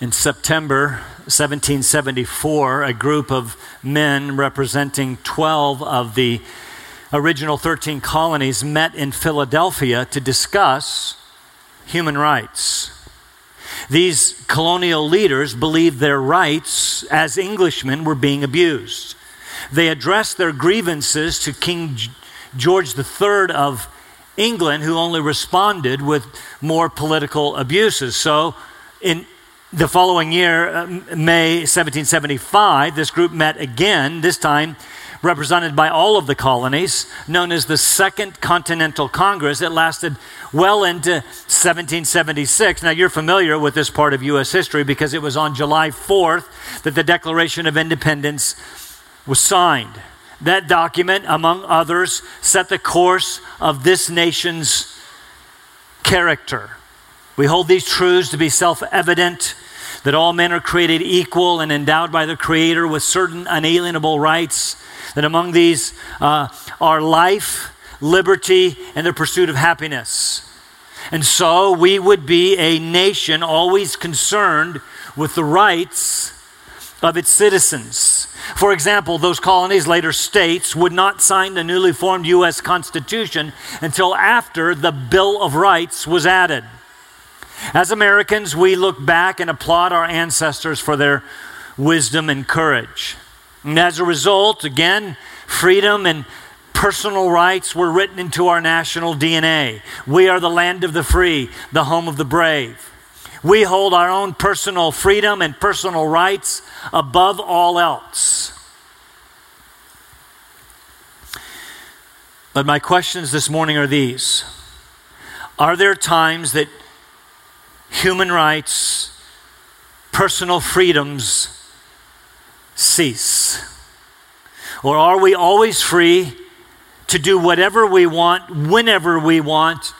In September 1774, a group of men representing 12 of the original 13 colonies met in Philadelphia to discuss human rights. These colonial leaders believed their rights as Englishmen were being abused. They addressed their grievances to King George III of England, who only responded with more political abuses. So, in the following year, uh, May 1775, this group met again, this time represented by all of the colonies, known as the Second Continental Congress. It lasted well into 1776. Now, you're familiar with this part of U.S. history because it was on July 4th that the Declaration of Independence was signed. That document, among others, set the course of this nation's character. We hold these truths to be self evident that all men are created equal and endowed by the Creator with certain unalienable rights that among these uh, are life, liberty, and the pursuit of happiness. And so we would be a nation always concerned with the rights of its citizens. For example, those colonies, later states, would not sign the newly formed U.S. Constitution until after the Bill of Rights was added. As Americans, we look back and applaud our ancestors for their wisdom and courage. And as a result, again, freedom and personal rights were written into our national DNA. We are the land of the free, the home of the brave. We hold our own personal freedom and personal rights above all else. But my questions this morning are these Are there times that human rights, personal freedoms, cease? Or are we always free to do whatever we want, whenever we want,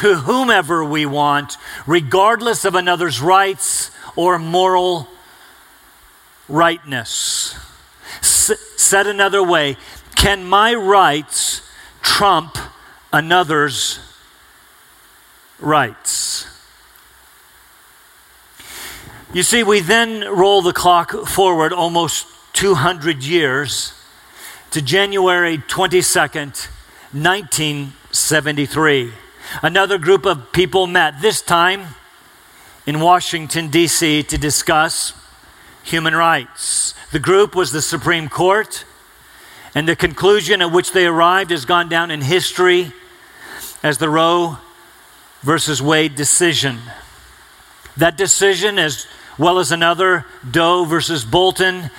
to whomever we want, regardless of another's rights or moral rightness? S- said another way, can my rights trump another's rights? You see, we then roll the clock forward almost 200 years to January 22nd, 1973. Another group of people met, this time in Washington, D.C., to discuss human rights. The group was the Supreme Court, and the conclusion at which they arrived has gone down in history as the Roe versus Wade decision. That decision, as well as another, Doe versus Bolton,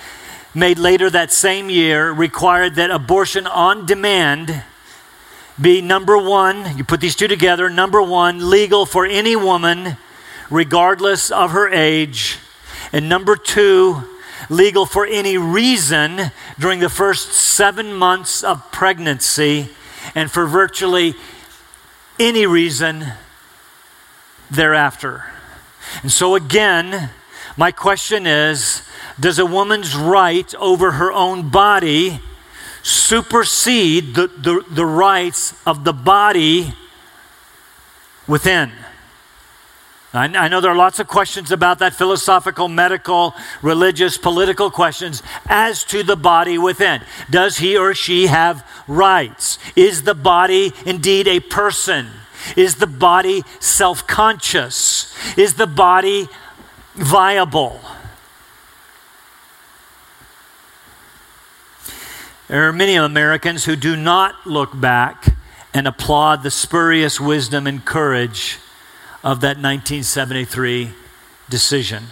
made later that same year, required that abortion on demand be number one, you put these two together, number one, legal for any woman, regardless of her age, and number two, legal for any reason during the first seven months of pregnancy, and for virtually any reason thereafter. And so, again, my question is Does a woman's right over her own body supersede the, the, the rights of the body within? I, I know there are lots of questions about that philosophical, medical, religious, political questions as to the body within. Does he or she have rights? Is the body indeed a person? Is the body self conscious? Is the body viable? There are many Americans who do not look back and applaud the spurious wisdom and courage of that 1973 decision.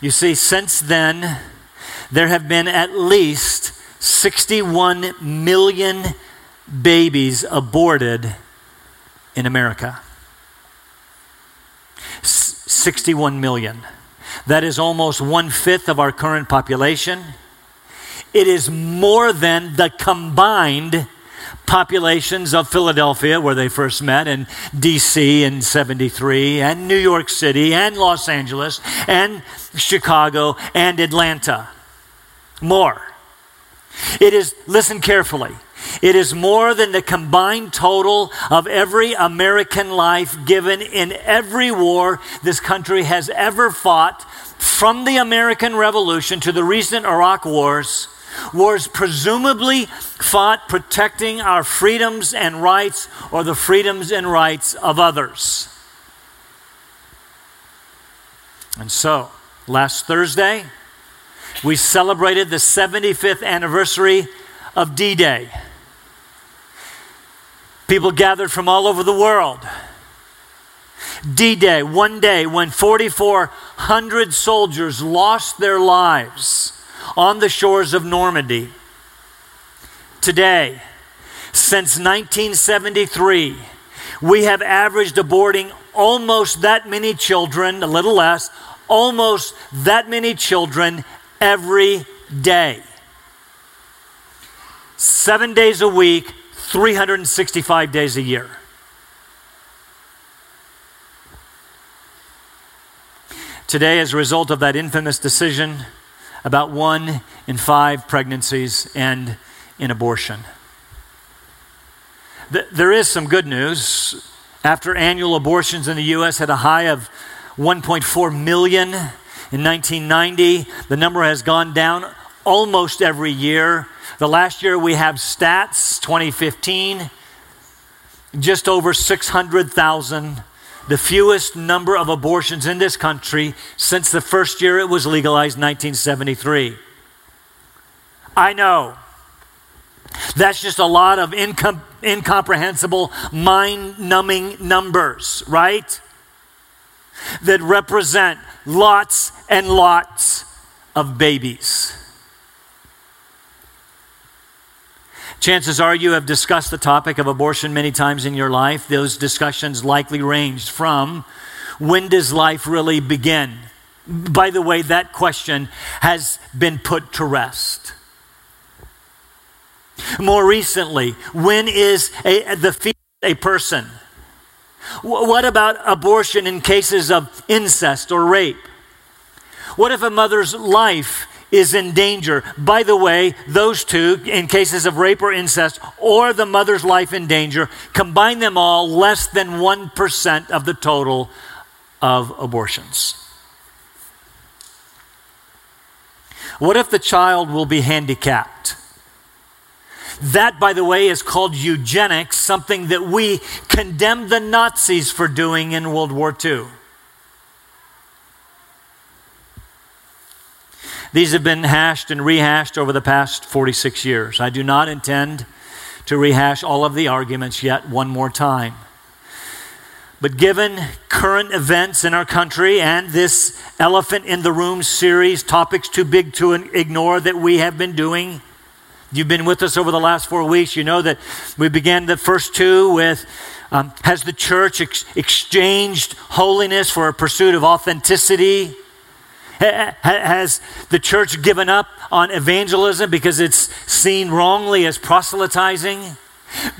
You see, since then, there have been at least 61 million babies aborted in America. 61 million. That is almost one fifth of our current population. It is more than the combined populations of Philadelphia, where they first met, and DC in 73, and New York City, and Los Angeles, and Chicago, and Atlanta. More. It is, listen carefully, It is more than the combined total of every American life given in every war this country has ever fought, from the American Revolution to the recent Iraq wars. Wars presumably fought protecting our freedoms and rights or the freedoms and rights of others. And so, last Thursday, we celebrated the 75th anniversary of D Day. People gathered from all over the world. D Day, one day when 4,400 soldiers lost their lives on the shores of Normandy. Today, since 1973, we have averaged aborting almost that many children, a little less, almost that many children every day. Seven days a week, 365 days a year. Today, as a result of that infamous decision, about one in five pregnancies end in abortion. There is some good news. After annual abortions in the U.S. had a high of 1.4 million in 1990, the number has gone down almost every year the last year we have stats, 2015, just over 600,000, the fewest number of abortions in this country since the first year it was legalized, 1973. I know. That's just a lot of incom- incomprehensible, mind numbing numbers, right? That represent lots and lots of babies. Chances are you have discussed the topic of abortion many times in your life. Those discussions likely ranged from when does life really begin? By the way, that question has been put to rest. More recently, when is a, the fetus a person? What about abortion in cases of incest or rape? What if a mother's life is in danger. By the way, those two, in cases of rape or incest, or the mother's life in danger, combine them all, less than 1% of the total of abortions. What if the child will be handicapped? That, by the way, is called eugenics, something that we condemned the Nazis for doing in World War II. These have been hashed and rehashed over the past 46 years. I do not intend to rehash all of the arguments yet one more time. But given current events in our country and this elephant in the room series, topics too big to ignore that we have been doing, you've been with us over the last four weeks. You know that we began the first two with um, Has the church ex- exchanged holiness for a pursuit of authenticity? Has the church given up on evangelism because it's seen wrongly as proselytizing?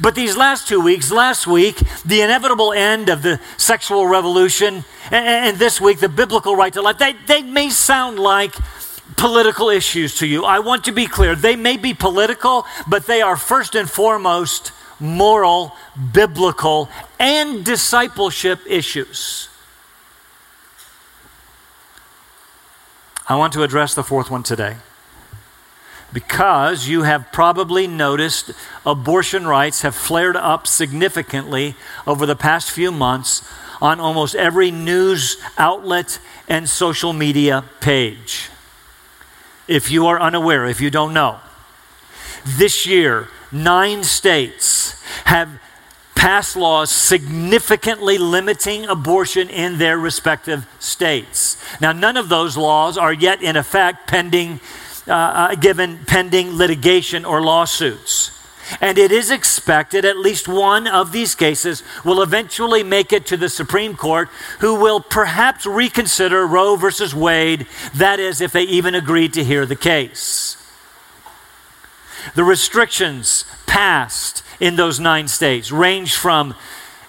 But these last two weeks, last week, the inevitable end of the sexual revolution, and this week, the biblical right to life, they, they may sound like political issues to you. I want to be clear. They may be political, but they are first and foremost moral, biblical, and discipleship issues. I want to address the fourth one today. Because you have probably noticed abortion rights have flared up significantly over the past few months on almost every news outlet and social media page. If you are unaware, if you don't know, this year, nine states have passed laws significantly limiting abortion in their respective states. Now, none of those laws are yet in effect pending, uh, uh, given pending litigation or lawsuits. And it is expected at least one of these cases will eventually make it to the Supreme Court, who will perhaps reconsider Roe versus Wade, that is, if they even agree to hear the case. The restrictions passed in those nine states range from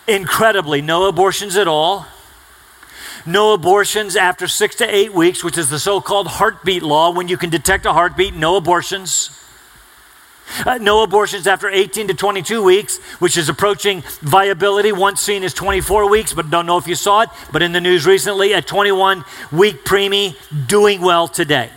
incredibly no abortions at all, no abortions after six to eight weeks, which is the so called heartbeat law. When you can detect a heartbeat, no abortions. Uh, no abortions after 18 to 22 weeks, which is approaching viability. Once seen as 24 weeks, but don't know if you saw it. But in the news recently, a 21 week preemie doing well today.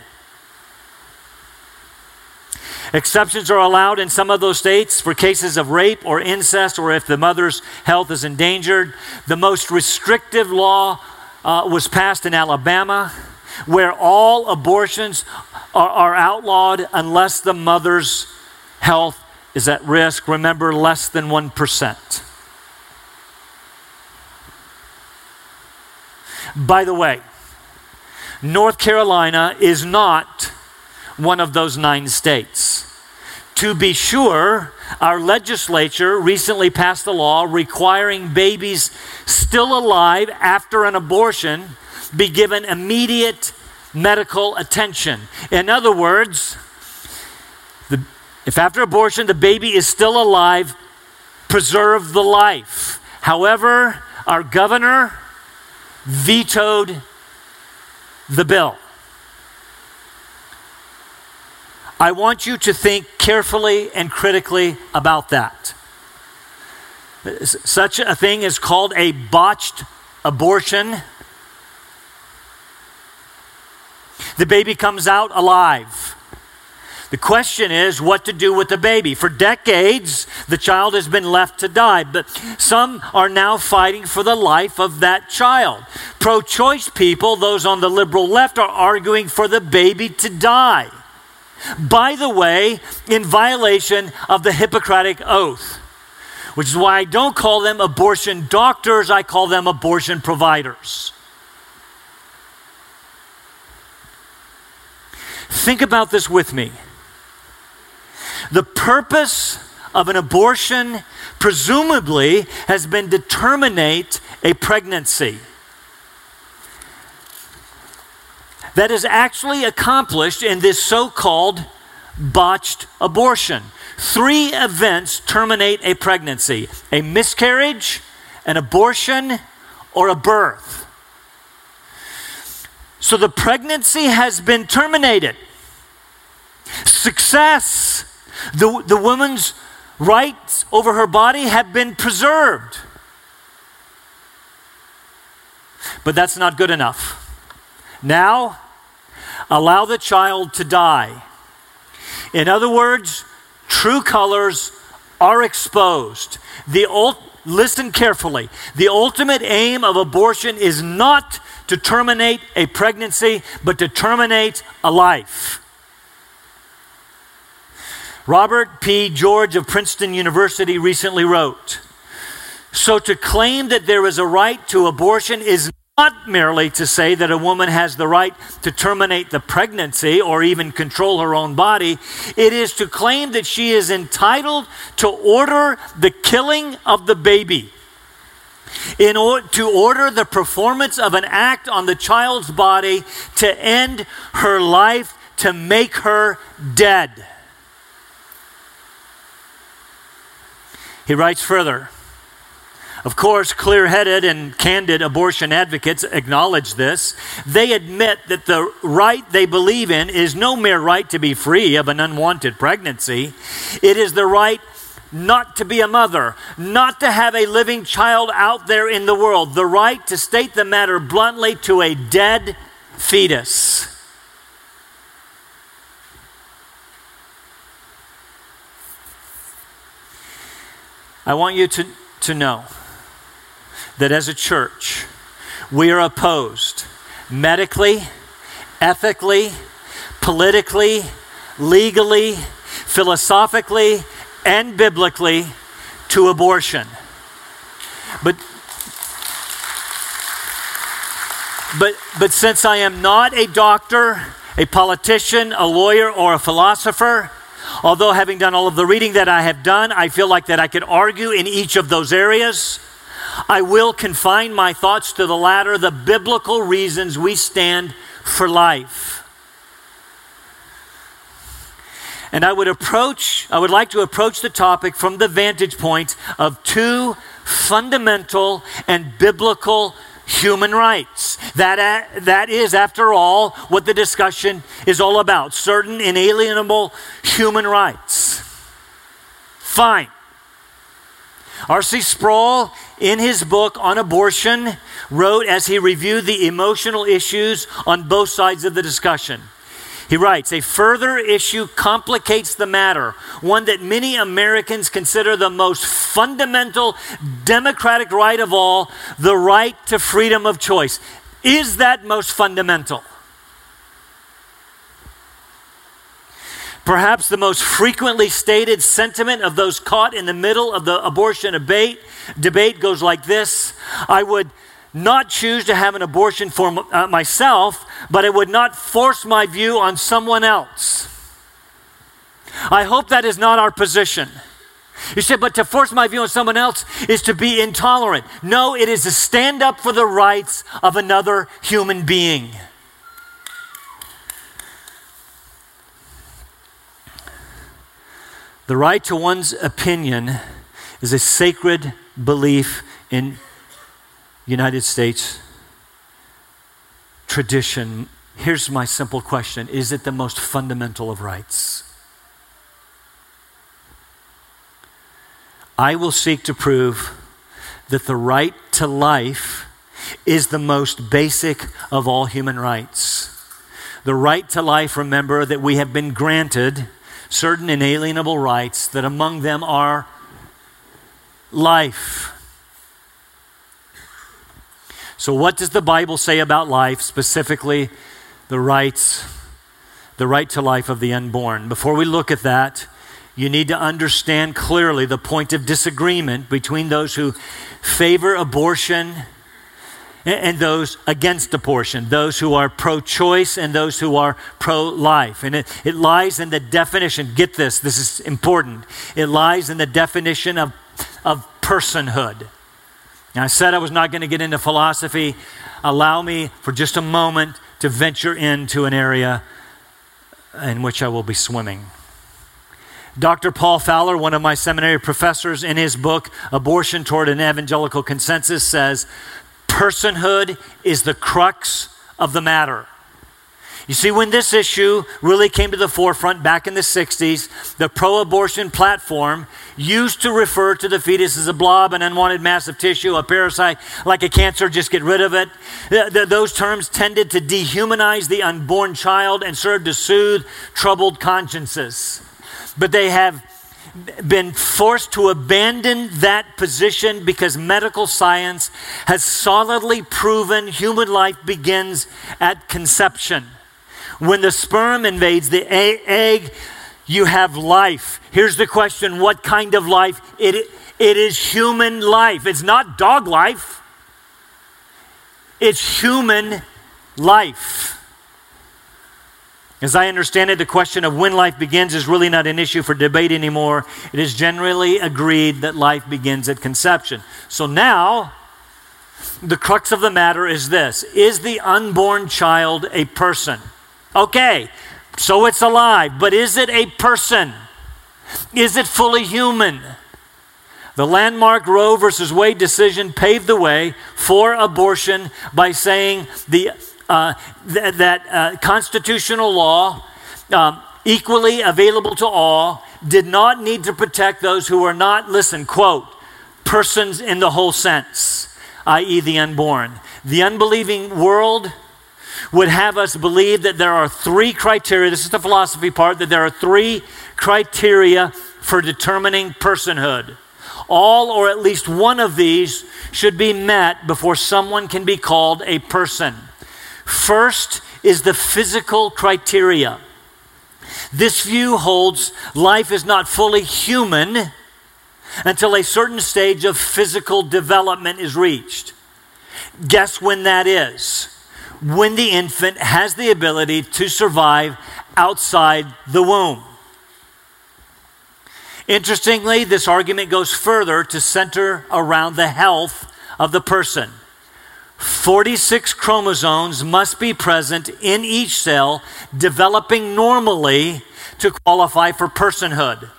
Exceptions are allowed in some of those states for cases of rape or incest or if the mother's health is endangered. The most restrictive law uh, was passed in Alabama, where all abortions are, are outlawed unless the mother's health is at risk. Remember, less than 1%. By the way, North Carolina is not one of those nine states. To be sure, our legislature recently passed a law requiring babies still alive after an abortion be given immediate medical attention. In other words, the, if after abortion the baby is still alive, preserve the life. However, our governor vetoed the bill. I want you to think carefully and critically about that. Such a thing is called a botched abortion. The baby comes out alive. The question is what to do with the baby. For decades, the child has been left to die, but some are now fighting for the life of that child. Pro choice people, those on the liberal left, are arguing for the baby to die. By the way, in violation of the Hippocratic Oath, which is why I don't call them abortion doctors, I call them abortion providers. Think about this with me. The purpose of an abortion, presumably, has been to terminate a pregnancy. That is actually accomplished in this so called botched abortion. Three events terminate a pregnancy a miscarriage, an abortion, or a birth. So the pregnancy has been terminated. Success. The, the woman's rights over her body have been preserved. But that's not good enough. Now, allow the child to die. In other words, true colors are exposed. The ult- listen carefully. The ultimate aim of abortion is not to terminate a pregnancy, but to terminate a life. Robert P. George of Princeton University recently wrote So to claim that there is a right to abortion is not merely to say that a woman has the right to terminate the pregnancy or even control her own body. It is to claim that she is entitled to order the killing of the baby. In order to order the performance of an act on the child's body to end her life, to make her dead. He writes further of course, clear headed and candid abortion advocates acknowledge this. They admit that the right they believe in is no mere right to be free of an unwanted pregnancy, it is the right not to be a mother, not to have a living child out there in the world, the right to state the matter bluntly to a dead fetus. I want you to, to know that as a church, we are opposed medically, ethically, politically, legally, philosophically, and biblically to abortion. But but but since I am not a doctor, a politician, a lawyer, or a philosopher, although having done all of the reading that I have done, I feel like that I could argue in each of those areas. I will confine my thoughts to the latter, the biblical reasons we stand for life. And I would approach, I would like to approach the topic from the vantage point of two fundamental and biblical human rights. That, uh, that is, after all, what the discussion is all about certain inalienable human rights. Fine. R.C. Sproul, in his book on abortion, wrote as he reviewed the emotional issues on both sides of the discussion. He writes, a further issue complicates the matter, one that many Americans consider the most fundamental democratic right of all the right to freedom of choice. Is that most fundamental? Perhaps the most frequently stated sentiment of those caught in the middle of the abortion debate, debate goes like this I would not choose to have an abortion for uh, myself, but I would not force my view on someone else. I hope that is not our position. You said, but to force my view on someone else is to be intolerant. No, it is to stand up for the rights of another human being. The right to one's opinion is a sacred belief in United States tradition. Here's my simple question Is it the most fundamental of rights? I will seek to prove that the right to life is the most basic of all human rights. The right to life, remember that we have been granted certain inalienable rights, that among them are life. So, what does the Bible say about life, specifically the rights, the right to life of the unborn? Before we look at that, you need to understand clearly the point of disagreement between those who favor abortion and those against abortion, those who are pro choice and those who are pro life. And it, it lies in the definition, get this, this is important. It lies in the definition of, of personhood. Now, I said I was not going to get into philosophy. Allow me for just a moment to venture into an area in which I will be swimming. Dr. Paul Fowler, one of my seminary professors, in his book, Abortion Toward an Evangelical Consensus, says personhood is the crux of the matter. You see, when this issue really came to the forefront back in the 60s, the pro abortion platform used to refer to the fetus as a blob, an unwanted mass of tissue, a parasite, like a cancer, just get rid of it. those terms tended to dehumanize the unborn child and served to soothe troubled consciences. But they have been forced to abandon that position because medical science has solidly proven human life begins at conception. When the sperm invades the egg, you have life. Here's the question what kind of life? It, it is human life. It's not dog life, it's human life. As I understand it, the question of when life begins is really not an issue for debate anymore. It is generally agreed that life begins at conception. So now, the crux of the matter is this Is the unborn child a person? Okay, so it's alive, but is it a person? Is it fully human? The landmark Roe versus Wade decision paved the way for abortion by saying the uh, th- that uh, constitutional law, um, equally available to all, did not need to protect those who were not, listen, quote, persons in the whole sense, i.e., the unborn. The unbelieving world would have us believe that there are three criteria. This is the philosophy part that there are three criteria for determining personhood. All or at least one of these should be met before someone can be called a person. First is the physical criteria. This view holds life is not fully human until a certain stage of physical development is reached. Guess when that is? When the infant has the ability to survive outside the womb. Interestingly, this argument goes further to center around the health of the person. 46 chromosomes must be present in each cell, developing normally to qualify for personhood.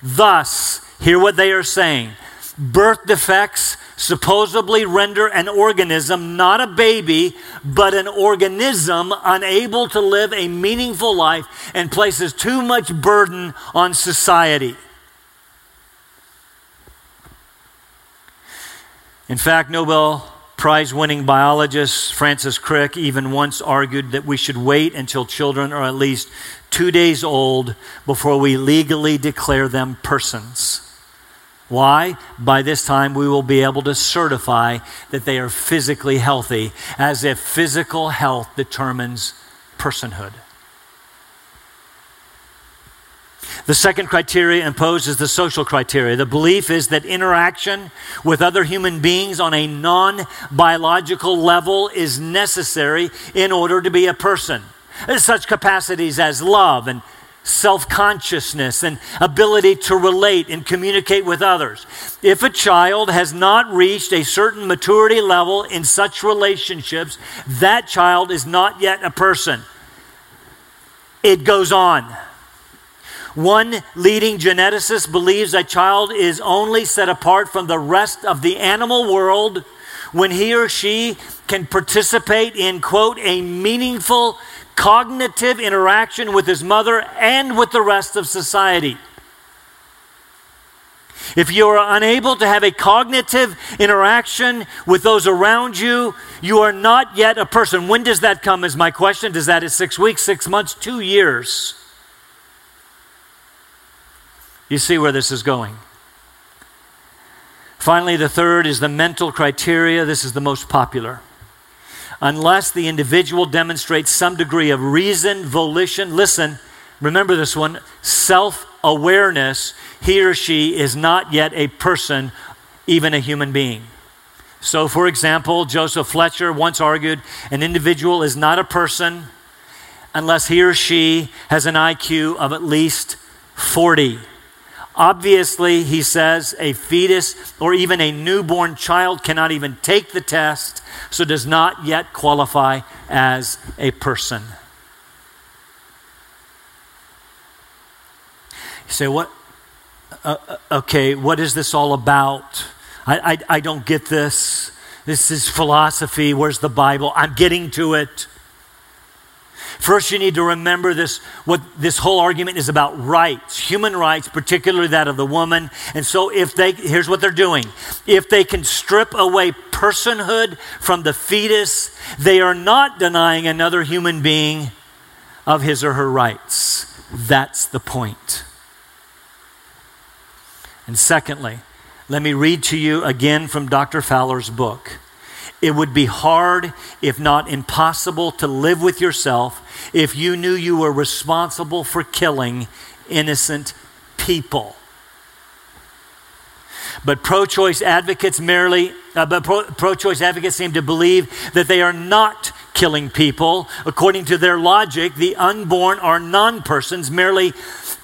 Thus, hear what they are saying birth defects supposedly render an organism, not a baby, but an organism unable to live a meaningful life and places too much burden on society. In fact, Nobel Prize winning biologist Francis Crick even once argued that we should wait until children are at least two days old before we legally declare them persons. Why? By this time, we will be able to certify that they are physically healthy, as if physical health determines personhood. The second criteria imposed is the social criteria. The belief is that interaction with other human beings on a non biological level is necessary in order to be a person. Such capacities as love and self consciousness and ability to relate and communicate with others. If a child has not reached a certain maturity level in such relationships, that child is not yet a person. It goes on. One leading geneticist believes a child is only set apart from the rest of the animal world when he or she can participate in, quote, a meaningful cognitive interaction with his mother and with the rest of society. If you are unable to have a cognitive interaction with those around you, you are not yet a person. When does that come, is my question. Does that is six weeks, six months, two years? You see where this is going. Finally, the third is the mental criteria. This is the most popular. Unless the individual demonstrates some degree of reason, volition, listen, remember this one self awareness, he or she is not yet a person, even a human being. So, for example, Joseph Fletcher once argued an individual is not a person unless he or she has an IQ of at least 40. Obviously, he says a fetus or even a newborn child cannot even take the test, so does not yet qualify as a person. You say, what? Uh, uh okay, what is this all about? I, I, I don't get this. This is philosophy. Where's the Bible? I'm getting to it. First, you need to remember this what this whole argument is about rights, human rights, particularly that of the woman. And so, if they, here's what they're doing if they can strip away personhood from the fetus, they are not denying another human being of his or her rights. That's the point. And secondly, let me read to you again from Dr. Fowler's book. It would be hard, if not impossible, to live with yourself if you knew you were responsible for killing innocent people. But pro choice advocates merely, uh, but pro choice advocates seem to believe that they are not killing people. According to their logic, the unborn are non persons, merely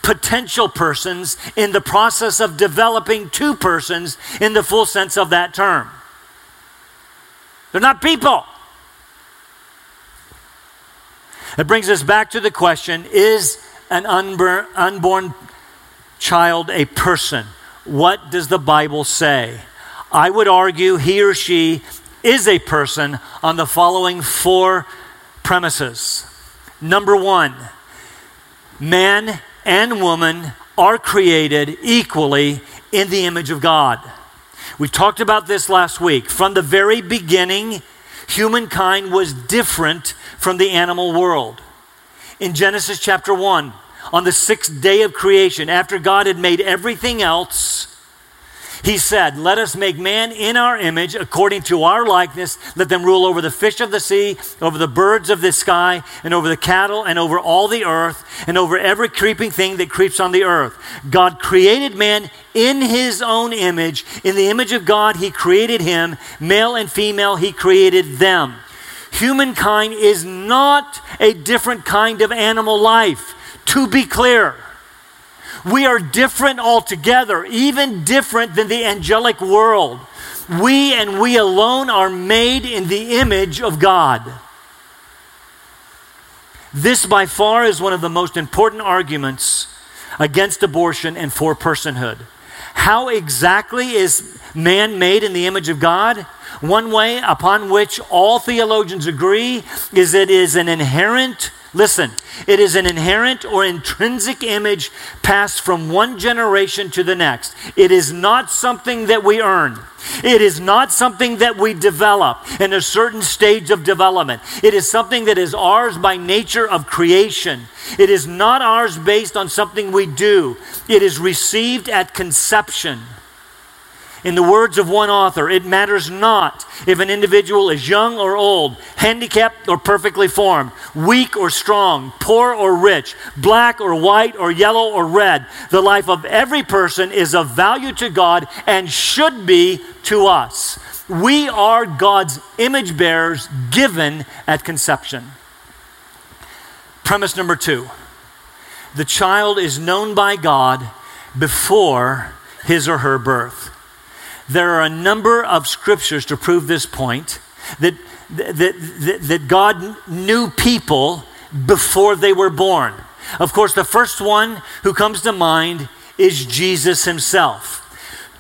potential persons in the process of developing two persons in the full sense of that term. They're not people. It brings us back to the question is an unborn, child a person? What does the Bible say? I would argue he or she is a person on the following four premises. Number one, man and woman are created equally in the image of God. We talked about this last week. From the very beginning, humankind was different from the animal world. In Genesis chapter 1, on the sixth day of creation, after God had made everything else, he said, Let us make man in our image, according to our likeness. Let them rule over the fish of the sea, over the birds of the sky, and over the cattle, and over all the earth, and over every creeping thing that creeps on the earth. God created man in his own image. In the image of God, he created him. Male and female, he created them. Humankind is not a different kind of animal life, to be clear. We are different altogether, even different than the angelic world. We and we alone are made in the image of God. This, by far, is one of the most important arguments against abortion and for personhood. How exactly is man made in the image of God? One way upon which all theologians agree is it is an inherent Listen, it is an inherent or intrinsic image passed from one generation to the next. It is not something that we earn. It is not something that we develop in a certain stage of development. It is something that is ours by nature of creation. It is not ours based on something we do. It is received at conception. In the words of one author, it matters not if an individual is young or old, handicapped or perfectly formed, weak or strong, poor or rich, black or white or yellow or red. The life of every person is of value to God and should be to us. We are God's image bearers given at conception. Premise number two the child is known by God before his or her birth. There are a number of scriptures to prove this point that, that, that, that God knew people before they were born. Of course, the first one who comes to mind is Jesus himself.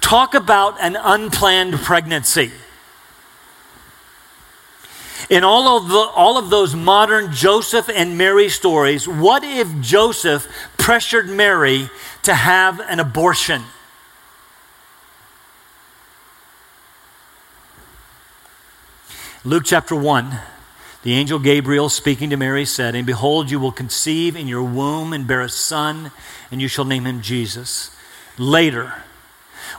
Talk about an unplanned pregnancy. In all of, the, all of those modern Joseph and Mary stories, what if Joseph pressured Mary to have an abortion? Luke chapter 1, the angel Gabriel speaking to Mary said, And behold, you will conceive in your womb and bear a son, and you shall name him Jesus. Later,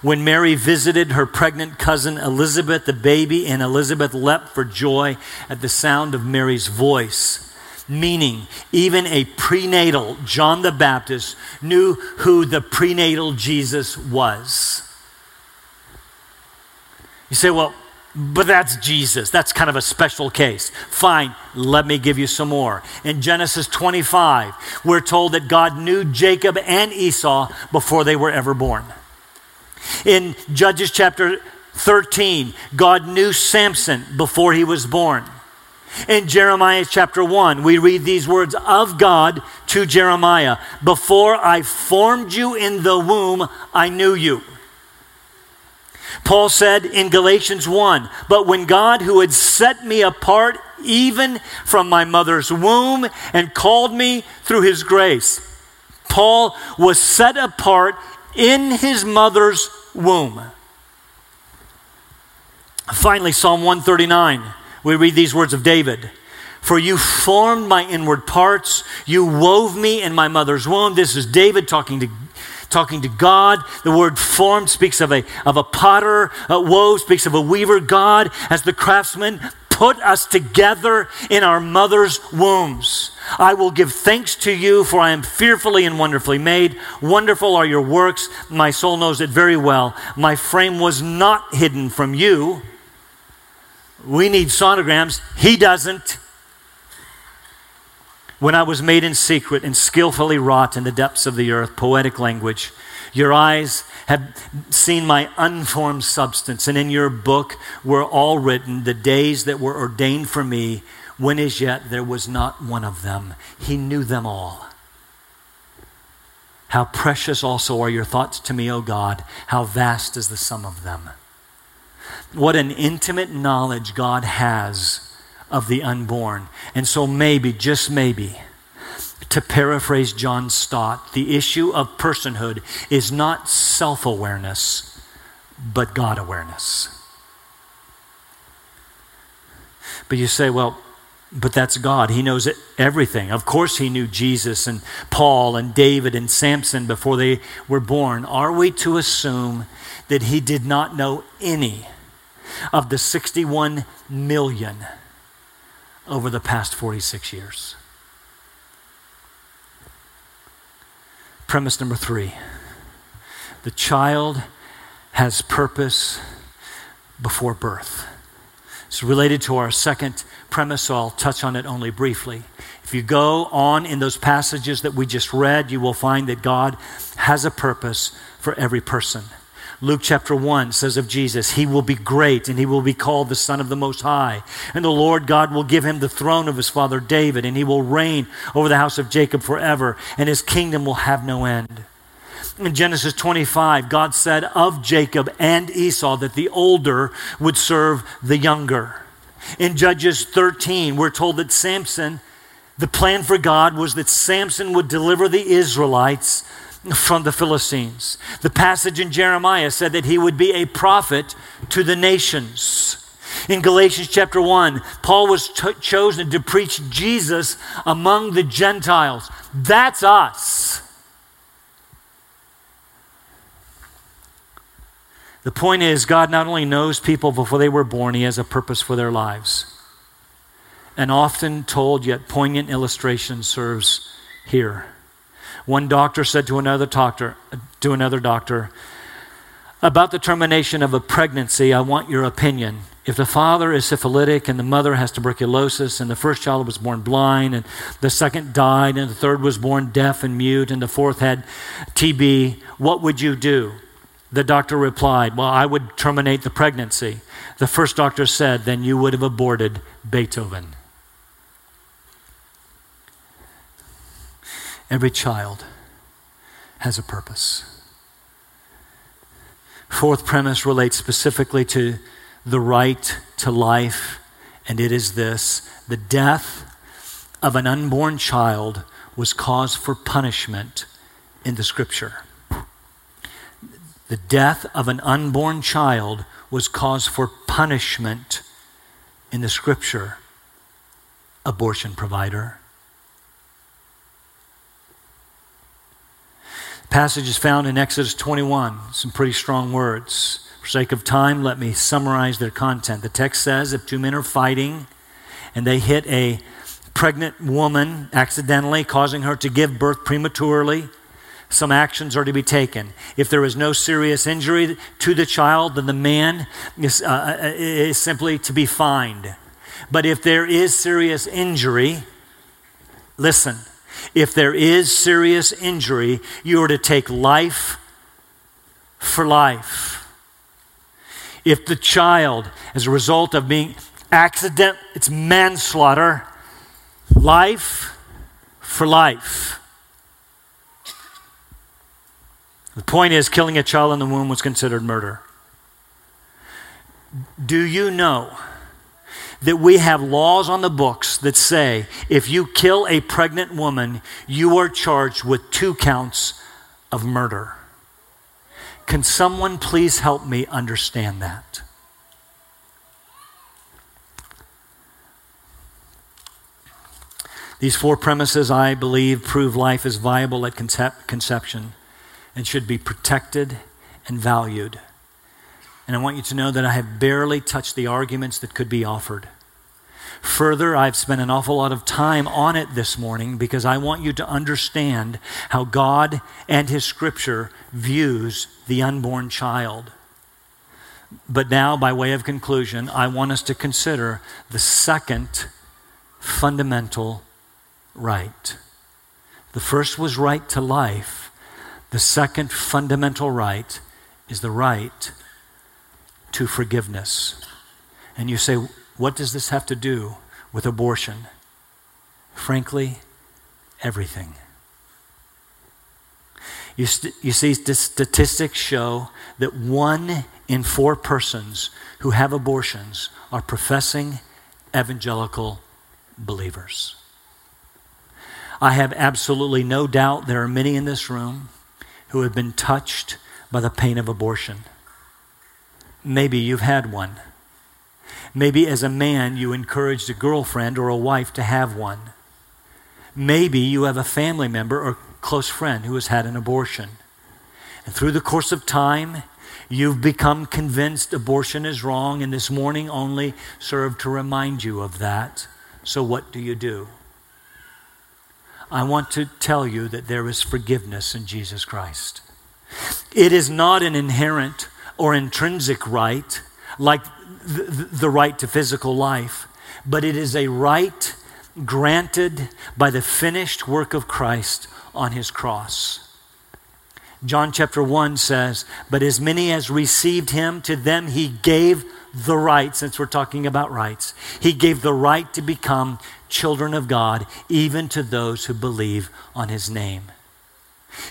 when Mary visited her pregnant cousin Elizabeth, the baby in Elizabeth leapt for joy at the sound of Mary's voice. Meaning, even a prenatal John the Baptist knew who the prenatal Jesus was. You say, well, but that's Jesus. That's kind of a special case. Fine, let me give you some more. In Genesis 25, we're told that God knew Jacob and Esau before they were ever born. In Judges chapter 13, God knew Samson before he was born. In Jeremiah chapter 1, we read these words of God to Jeremiah Before I formed you in the womb, I knew you. Paul said in Galatians 1 But when God, who had set me apart even from my mother's womb and called me through his grace, Paul was set apart in his mother's womb. Finally, Psalm 139, we read these words of David. For you formed my inward parts, you wove me in my mother's womb. This is David talking to talking to God. The word formed speaks of a, of a potter, uh, wove speaks of a weaver. God, as the craftsman, put us together in our mother's wombs. I will give thanks to you, for I am fearfully and wonderfully made. Wonderful are your works. My soul knows it very well. My frame was not hidden from you. We need sonograms. He doesn't when I was made in secret and skillfully wrought in the depths of the earth, poetic language. Your eyes have seen my unformed substance, and in your book were all written the days that were ordained for me, when as yet there was not one of them. He knew them all. How precious also are your thoughts to me, O God. How vast is the sum of them. What an intimate knowledge God has of the unborn. And so, maybe, just maybe, to paraphrase John Stott, the issue of personhood is not self awareness, but God awareness. But you say, well, but that's God. He knows everything. Of course, He knew Jesus and Paul and David and Samson before they were born. Are we to assume that He did not know any of the 61 million? Over the past 46 years. Premise number three the child has purpose before birth. It's related to our second premise, so I'll touch on it only briefly. If you go on in those passages that we just read, you will find that God has a purpose for every person. Luke chapter 1 says of Jesus, He will be great and He will be called the Son of the Most High. And the Lord God will give Him the throne of His father David, and He will reign over the house of Jacob forever, and His kingdom will have no end. In Genesis 25, God said of Jacob and Esau that the older would serve the younger. In Judges 13, we're told that Samson The plan for God was that Samson would deliver the Israelites from the Philistines. The passage in Jeremiah said that he would be a prophet to the nations. In Galatians chapter 1, Paul was t- chosen to preach Jesus among the Gentiles. That's us. The point is, God not only knows people before they were born, He has a purpose for their lives. An often told yet poignant illustration serves here. One doctor said to another doctor, to another doctor, about the termination of a pregnancy, I want your opinion. If the father is syphilitic and the mother has tuberculosis, and the first child was born blind, and the second died, and the third was born deaf and mute, and the fourth had TB, what would you do? The doctor replied, Well, I would terminate the pregnancy. The first doctor said, Then you would have aborted Beethoven. Every child has a purpose. Fourth premise relates specifically to the right to life, and it is this the death of an unborn child was cause for punishment in the scripture. The death of an unborn child was cause for punishment in the scripture. Abortion provider. Passage is found in Exodus 21, some pretty strong words. For sake of time, let me summarize their content. The text says if two men are fighting and they hit a pregnant woman accidentally, causing her to give birth prematurely, some actions are to be taken. If there is no serious injury to the child, then the man is, uh, uh is simply to be fined. But if there is serious injury, listen, if there is serious injury, you are to take life for life. If the child, as a result of being accident, it's manslaughter, life for life. The point is, killing a child in the womb was considered murder. Do you know that we have laws on the books that say if you kill a pregnant woman, you are charged with two counts of murder. Can someone please help me understand that? These four premises, I believe, prove life is viable at concep- conception and should be protected and valued. And I want you to know that I have barely touched the arguments that could be offered. Further, I've spent an awful lot of time on it this morning because I want you to understand how God and His Scripture views the unborn child. But now, by way of conclusion, I want us to consider the second fundamental right. The first was right to life, the second fundamental right is the right to forgiveness. And you say, what does this have to do with abortion? Frankly, everything. You, st- you see, st- statistics show that one in four persons who have abortions are professing evangelical believers. I have absolutely no doubt there are many in this room who have been touched by the pain of abortion. Maybe you've had one. Maybe as a man, you encouraged a girlfriend or a wife to have one. Maybe you have a family member or close friend who has had an abortion. And through the course of time, you've become convinced abortion is wrong, and this morning only served to remind you of that. So, what do you do? I want to tell you that there is forgiveness in Jesus Christ. It is not an inherent or intrinsic right, like the, the right to physical life, but it is a right granted by the finished work of Christ on his cross. John chapter 1 says, But as many as received him, to them he gave the right, since we're talking about rights, he gave the right to become children of God, even to those who believe on his name.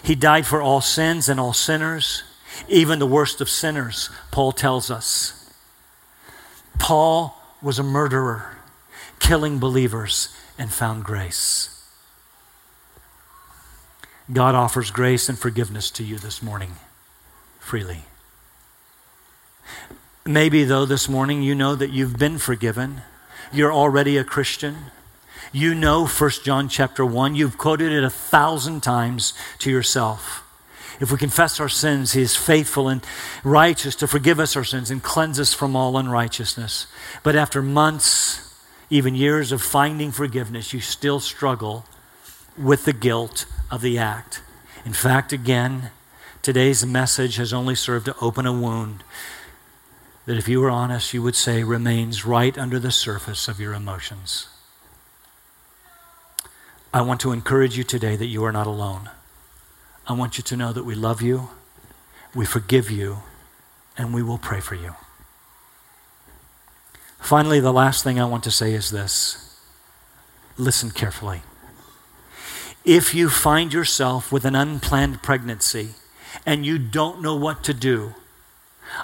He died for all sins and all sinners even the worst of sinners, Paul tells us. Paul was a murderer, killing believers and found grace. God offers grace and forgiveness to you this morning freely. Maybe, though, this morning you know that you've been forgiven. You're already a Christian. You know 1 John chapter 1. You've quoted it a thousand times to yourself. If we confess our sins, He is faithful and righteous to forgive us our sins and cleanse us from all unrighteousness. But after months, even years of finding forgiveness, you still struggle with the guilt of the act. In fact, again, today's message has only served to open a wound that, if you were honest, you would say remains right under the surface of your emotions. I want to encourage you today that you are not alone. I want you to know that we love you, we forgive you, and we will pray for you. Finally, the last thing I want to say is this listen carefully. If you find yourself with an unplanned pregnancy and you don't know what to do,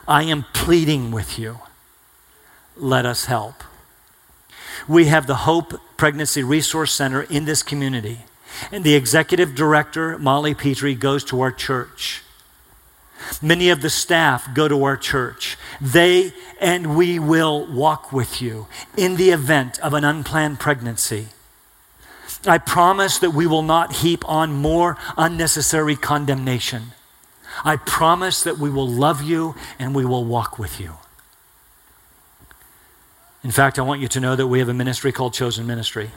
I am pleading with you. Let us help. We have the Hope Pregnancy Resource Center in this community, and the executive director, Molly Petrie, goes to our church. Many of the staff go to our church. They and we will walk with you in the event of an unplanned pregnancy. I promise that we will not heap on more unnecessary condemnation. I promise that we will love you and we will walk with you. In fact, I want you to know that we have a ministry called Chosen Ministry.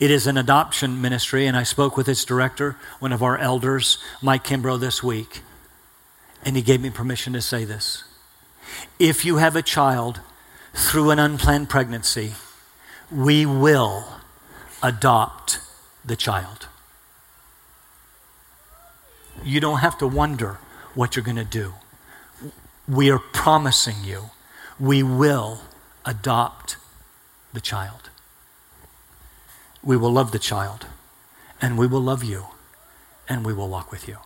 It is an adoption ministry, and I spoke with its director, one of our elders, Mike Kimbrough, this week, and he gave me permission to say this. If you have a child through an unplanned pregnancy, we will adopt the child. You don't have to wonder what you're going to do. We are promising you we will adopt the child. We will love the child, and we will love you, and we will walk with you.